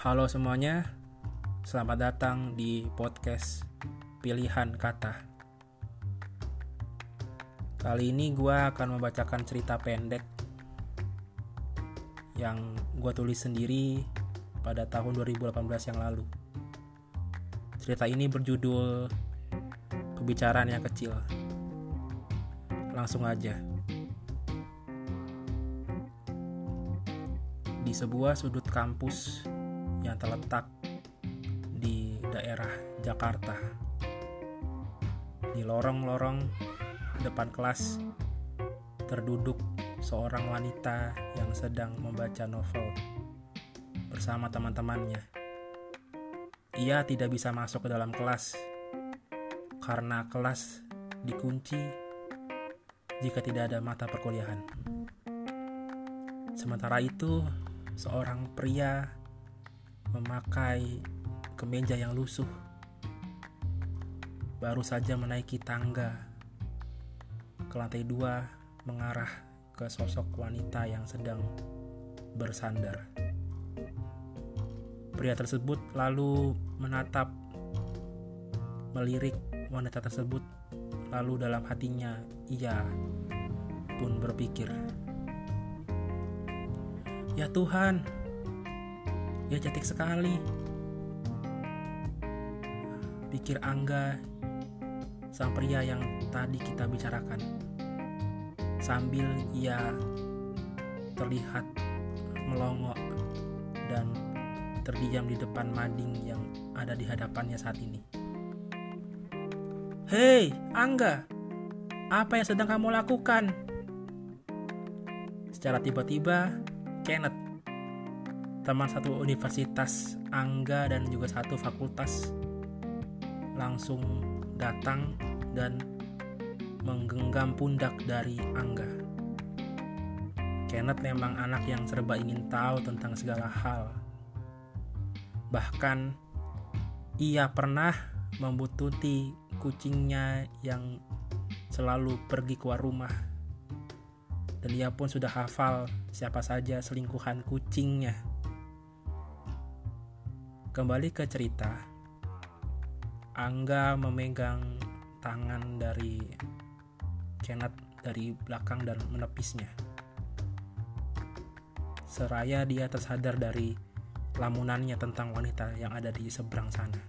Halo semuanya, selamat datang di podcast Pilihan Kata. Kali ini gue akan membacakan cerita pendek yang gue tulis sendiri pada tahun 2018 yang lalu. Cerita ini berjudul Pembicaraan yang Kecil. Langsung aja. Di sebuah sudut kampus yang terletak di daerah Jakarta. Di lorong-lorong depan kelas terduduk seorang wanita yang sedang membaca novel bersama teman-temannya. Ia tidak bisa masuk ke dalam kelas karena kelas dikunci jika tidak ada mata perkuliahan. Sementara itu, seorang pria memakai kemeja yang lusuh. Baru saja menaiki tangga ke lantai dua mengarah ke sosok wanita yang sedang bersandar. Pria tersebut lalu menatap, melirik wanita tersebut, lalu dalam hatinya ia pun berpikir, "Ya Tuhan, Ya cantik sekali. Pikir Angga, sang pria yang tadi kita bicarakan. Sambil ia terlihat melongo dan terdiam di depan mading yang ada di hadapannya saat ini. Hei, Angga, apa yang sedang kamu lakukan? Secara tiba-tiba, Kenneth teman satu universitas Angga dan juga satu fakultas langsung datang dan menggenggam pundak dari Angga. Kenneth memang anak yang serba ingin tahu tentang segala hal. Bahkan ia pernah membututi kucingnya yang selalu pergi keluar rumah. Dan ia pun sudah hafal siapa saja selingkuhan kucingnya. Kembali ke cerita, Angga memegang tangan dari Kenneth dari belakang dan menepisnya. Seraya dia tersadar dari lamunannya tentang wanita yang ada di seberang sana.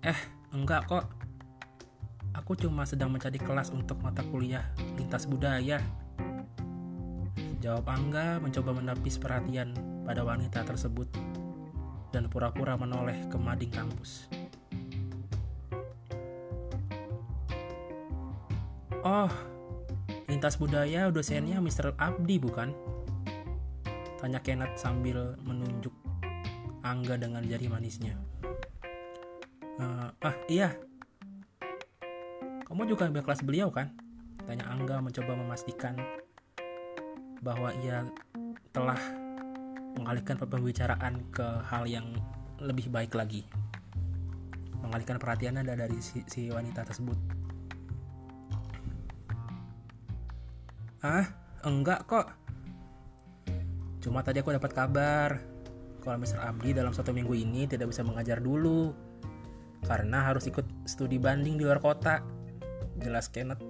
Eh, enggak kok. Aku cuma sedang mencari kelas untuk mata kuliah lintas budaya. Jawab Angga mencoba menepis perhatian pada wanita tersebut dan pura-pura menoleh ke mading kampus. Oh, lintas budaya dosennya Mr. Abdi bukan? Tanya Kenneth sambil menunjuk Angga dengan jari manisnya. Uh, ah iya, kamu juga ambil kelas beliau kan? Tanya Angga mencoba memastikan bahwa ia telah mengalihkan pembicaraan ke hal yang lebih baik lagi. Mengalihkan perhatian anda dari si, si wanita tersebut. Ah enggak kok. Cuma tadi aku dapat kabar kalau Mr. Abdi dalam satu minggu ini tidak bisa mengajar dulu karena harus ikut studi banding di luar kota. Jelas Kenneth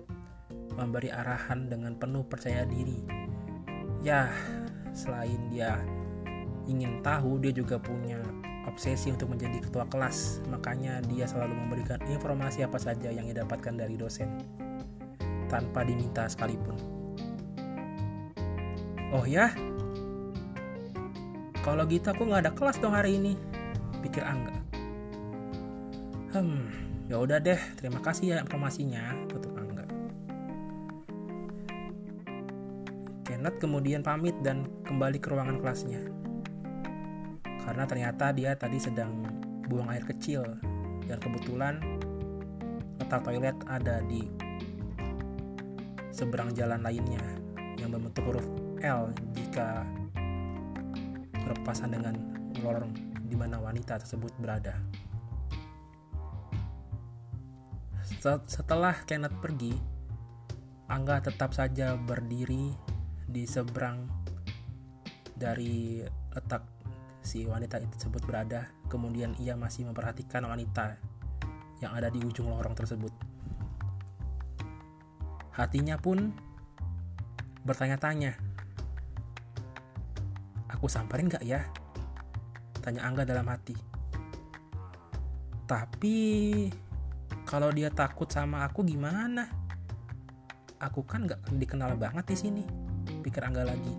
memberi arahan dengan penuh percaya diri. Ya selain dia ingin tahu, dia juga punya obsesi untuk menjadi ketua kelas. Makanya dia selalu memberikan informasi apa saja yang didapatkan dari dosen tanpa diminta sekalipun. Oh ya? Kalau gitu aku nggak ada kelas dong hari ini, pikir Angga. Hmm, ya udah deh, terima kasih ya informasinya, tutup Angga. Kenneth kemudian pamit dan kembali ke ruangan kelasnya karena ternyata dia tadi sedang buang air kecil dan kebetulan letak toilet ada di seberang jalan lainnya yang berbentuk huruf L jika berpasan dengan lorong di mana wanita tersebut berada. Setelah Kenneth pergi, Angga tetap saja berdiri di seberang dari letak si wanita tersebut berada, kemudian ia masih memperhatikan wanita yang ada di ujung lorong tersebut. Hatinya pun bertanya-tanya, aku samperin gak ya? Tanya Angga dalam hati. Tapi kalau dia takut sama aku gimana? Aku kan gak dikenal banget di sini. Pikir Angga lagi.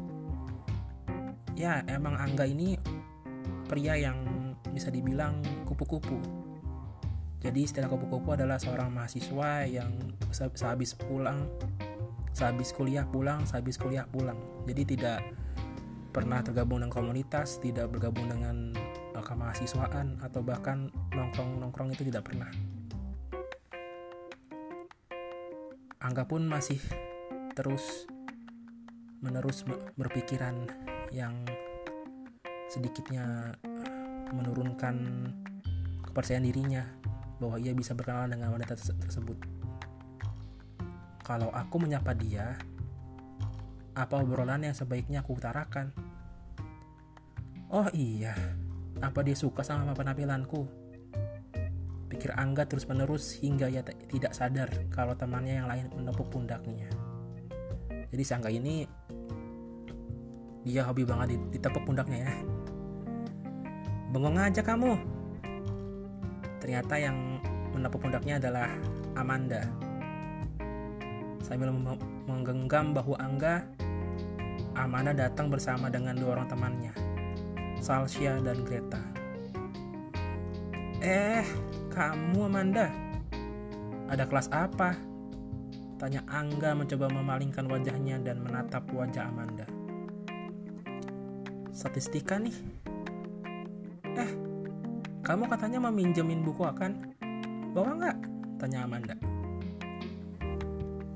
Ya emang Angga ini pria yang bisa dibilang kupu-kupu. Jadi istilah kupu-kupu adalah seorang mahasiswa yang sehabis pulang, sehabis kuliah pulang, sehabis kuliah pulang. Jadi tidak pernah tergabung dengan komunitas, tidak bergabung dengan kemahasiswaan atau bahkan nongkrong-nongkrong itu tidak pernah. Angga pun masih terus menerus berpikiran yang sedikitnya menurunkan kepercayaan dirinya bahwa ia bisa berkenalan dengan wanita tersebut. Kalau aku menyapa dia, apa obrolan yang sebaiknya aku utarakan? Oh iya, apa dia suka sama penampilanku? Pikir Angga terus-menerus hingga ia tidak sadar kalau temannya yang lain menepuk pundaknya. Jadi si Angga ini dia hobi banget ditepuk pundaknya ya. Bengong aja kamu. Ternyata yang menepuk pundaknya adalah Amanda. Sambil menggenggam bahu Angga, Amanda datang bersama dengan dua orang temannya, Salsia dan Greta. Eh, kamu Amanda? Ada kelas apa? Tanya Angga mencoba memalingkan wajahnya dan menatap wajah Amanda. Statistika nih. Eh, kamu katanya mau minjemin buku akan? Bawa nggak? Tanya Amanda.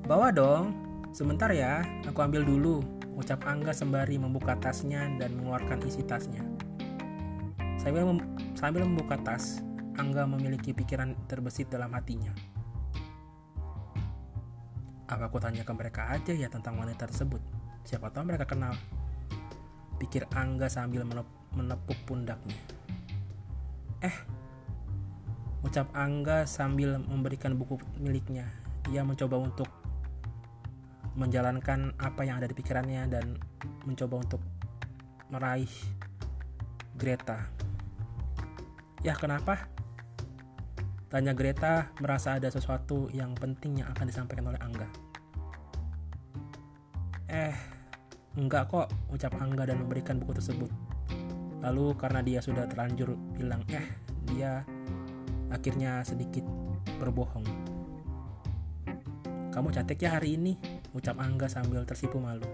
Bawa dong. Sebentar ya, aku ambil dulu, ucap Angga sembari membuka tasnya dan mengeluarkan isi tasnya. Sambil, mem sambil membuka tas, Angga memiliki pikiran terbesit dalam hatinya. Apa aku tanya ke mereka aja ya tentang wanita tersebut? Siapa tahu mereka kenal. Pikir Angga sambil menepuk pundaknya. Eh, ucap Angga sambil memberikan buku miliknya. Ia mencoba untuk menjalankan apa yang ada di pikirannya dan mencoba untuk meraih Greta. Ya kenapa? Tanya Greta merasa ada sesuatu yang penting yang akan disampaikan oleh Angga. Eh, enggak kok, ucap Angga dan memberikan buku tersebut. Lalu karena dia sudah terlanjur bilang eh, dia akhirnya sedikit berbohong. Kamu cantik ya hari ini, ucap Angga sambil tersipu malu.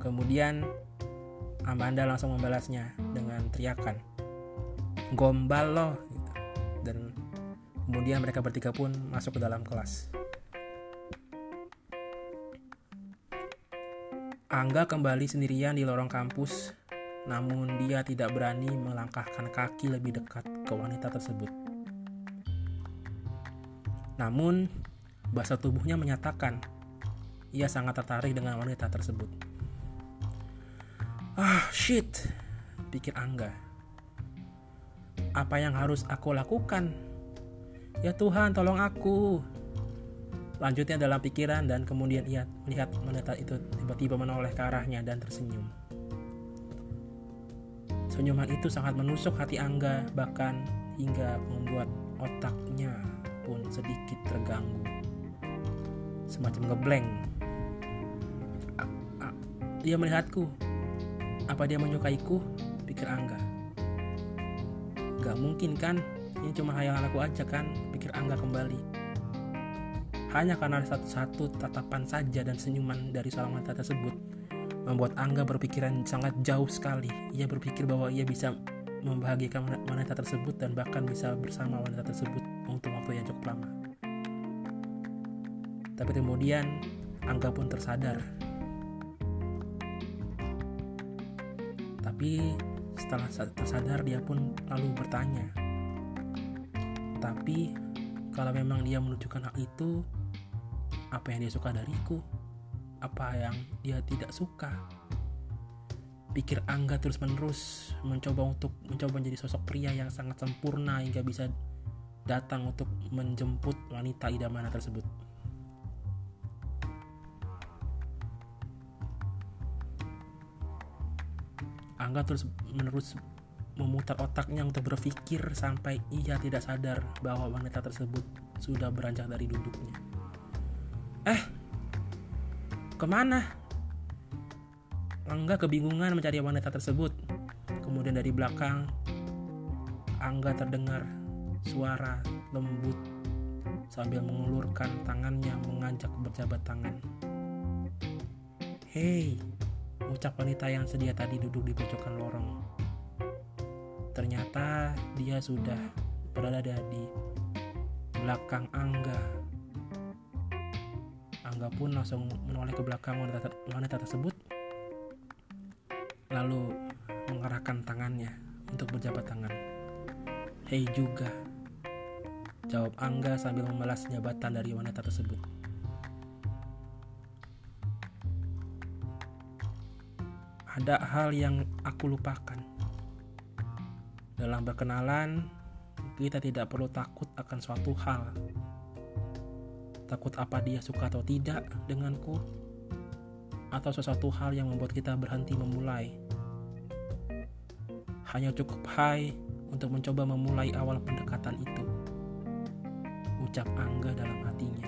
Kemudian Amanda langsung membalasnya dengan teriakan. Gombal loh. Dan kemudian mereka bertiga pun masuk ke dalam kelas. Angga kembali sendirian di lorong kampus, namun dia tidak berani melangkahkan kaki lebih dekat ke wanita tersebut. Namun, Bahasa tubuhnya menyatakan ia sangat tertarik dengan wanita tersebut. Ah, shit, pikir Angga. Apa yang harus aku lakukan? Ya Tuhan, tolong aku. Lanjutnya dalam pikiran dan kemudian ia melihat wanita itu tiba-tiba menoleh ke arahnya dan tersenyum. Senyuman itu sangat menusuk hati Angga bahkan hingga membuat otaknya pun sedikit terganggu. Semacam ngeblank dia melihatku. Apa dia menyukaiku? Pikir Angga. Gak mungkin kan? Ini cuma hayalan aku aja kan? Pikir Angga kembali. Hanya karena satu-satu tatapan saja dan senyuman dari seorang wanita tersebut membuat Angga berpikiran sangat jauh sekali. Ia berpikir bahwa ia bisa membahagiakan wanita tersebut dan bahkan bisa bersama wanita tersebut untuk waktu yang cukup lama. Tapi kemudian Angga pun tersadar. Tapi setelah tersadar dia pun lalu bertanya. Tapi kalau memang dia menunjukkan hal itu, apa yang dia suka dariku? Apa yang dia tidak suka? Pikir Angga terus-menerus mencoba untuk mencoba menjadi sosok pria yang sangat sempurna hingga bisa datang untuk menjemput wanita idamannya tersebut. Angga terus menerus memutar otaknya untuk berpikir sampai ia tidak sadar bahwa wanita tersebut sudah beranjak dari duduknya. Eh, ke mana? Angga kebingungan mencari wanita tersebut. Kemudian dari belakang, Angga terdengar suara lembut sambil mengulurkan tangannya mengajak berjabat tangan. Hei, ucap wanita yang sedia tadi duduk di pojokan lorong. Ternyata dia sudah berada di belakang Angga. Angga pun langsung menoleh ke belakang wanita, tersebut lalu mengarahkan tangannya untuk berjabat tangan. Hei juga, jawab Angga sambil membalas jabatan dari wanita tersebut. Ada hal yang aku lupakan. Dalam berkenalan, kita tidak perlu takut akan suatu hal. Takut apa dia suka atau tidak denganku, atau sesuatu hal yang membuat kita berhenti memulai hanya cukup hai untuk mencoba memulai awal pendekatan itu. Ucap Angga dalam hatinya.